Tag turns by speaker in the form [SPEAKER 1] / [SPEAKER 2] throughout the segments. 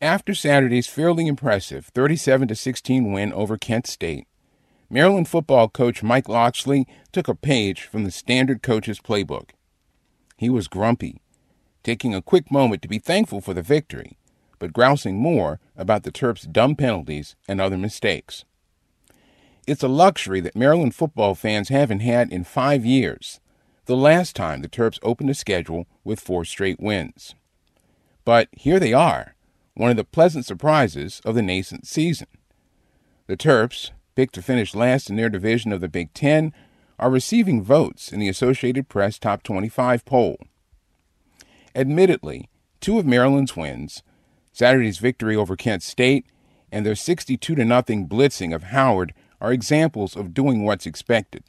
[SPEAKER 1] After Saturday's fairly impressive 37 16 win over Kent State, Maryland football coach Mike Locksley took a page from the standard coach's playbook. He was grumpy, taking a quick moment to be thankful for the victory, but grousing more about the Terps' dumb penalties and other mistakes. It's a luxury that Maryland football fans haven't had in five years, the last time the Terps opened a schedule with four straight wins. But here they are, one of the pleasant surprises of the nascent season. The Terps, picked to finish last in their division of the Big Ten, are receiving votes in the Associated Press Top 25 poll. Admittedly, two of Maryland's wins, Saturday's victory over Kent State and their 62 0 blitzing of Howard, are examples of doing what's expected.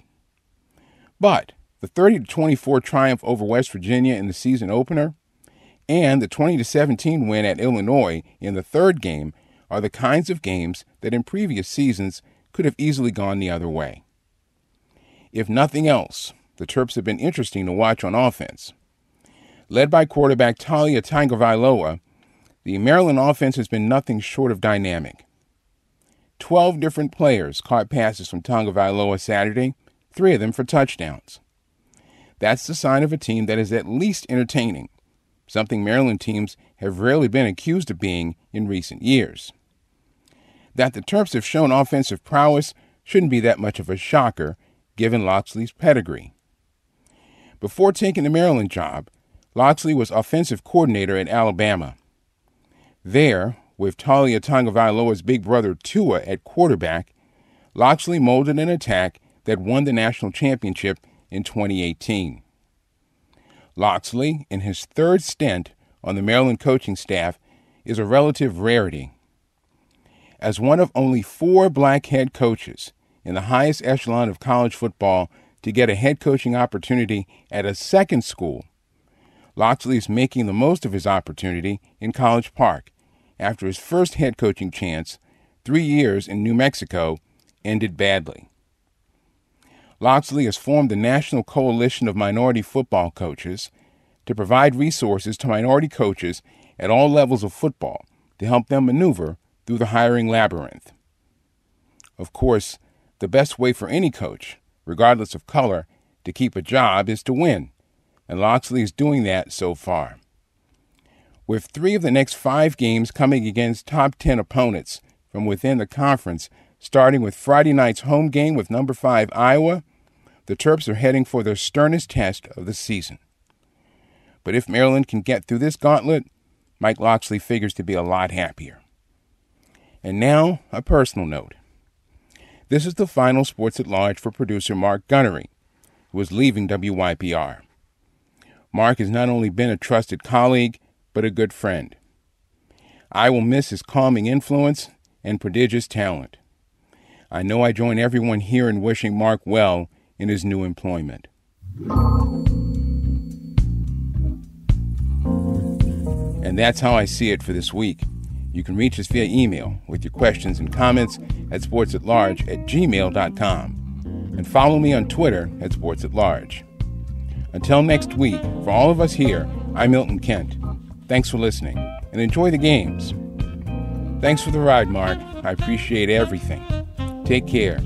[SPEAKER 1] But the 30 24 triumph over West Virginia in the season opener and the 20 to 17 win at Illinois in the third game are the kinds of games that in previous seasons could have easily gone the other way. If nothing else, the Terps have been interesting to watch on offense. Led by quarterback Taulia Tagovailoa, the Maryland offense has been nothing short of dynamic. Twelve different players caught passes from Tagovailoa Saturday, three of them for touchdowns. That's the sign of a team that is at least entertaining, something Maryland teams have rarely been accused of being in recent years. That the Terps have shown offensive prowess shouldn't be that much of a shocker, given Locksley's pedigree. Before taking the Maryland job, Locksley was offensive coordinator at Alabama. There, with Taulia Tagovailoa's big brother Tua at quarterback, Locksley molded an attack that won the national championship in 2018. Locksley, in his third stint on the Maryland coaching staff, is a relative rarity. As one of only four black head coaches in the highest echelon of college football to get a head coaching opportunity at a second school, Locksley is making the most of his opportunity in College Park after his first head coaching chance, three years in New Mexico, ended badly. Locksley has formed the National Coalition of Minority Football Coaches to provide resources to minority coaches at all levels of football to help them maneuver through the hiring labyrinth. Of course, the best way for any coach, regardless of color, to keep a job is to win, and Locksley is doing that so far. With three of the next five games coming against top 10 opponents from within the conference, starting with Friday night's home game with number 5 Iowa the Terps are heading for their sternest test of the season. But if Maryland can get through this gauntlet, Mike Locksley figures to be a lot happier. And now, a personal note. This is the final Sports at Large for producer Mark Gunnery, who is leaving WYPR. Mark has not only been a trusted colleague, but a good friend. I will miss his calming influence and prodigious talent. I know I join everyone here in wishing Mark well in his new employment. And that's how I see it for this week. You can reach us via email with your questions and comments at sportsatlarge at gmail.com. And follow me on Twitter at sportsatlarge. Until next week, for all of us here, I'm Milton Kent. Thanks for listening and enjoy the games. Thanks for the ride, Mark. I appreciate everything. Take care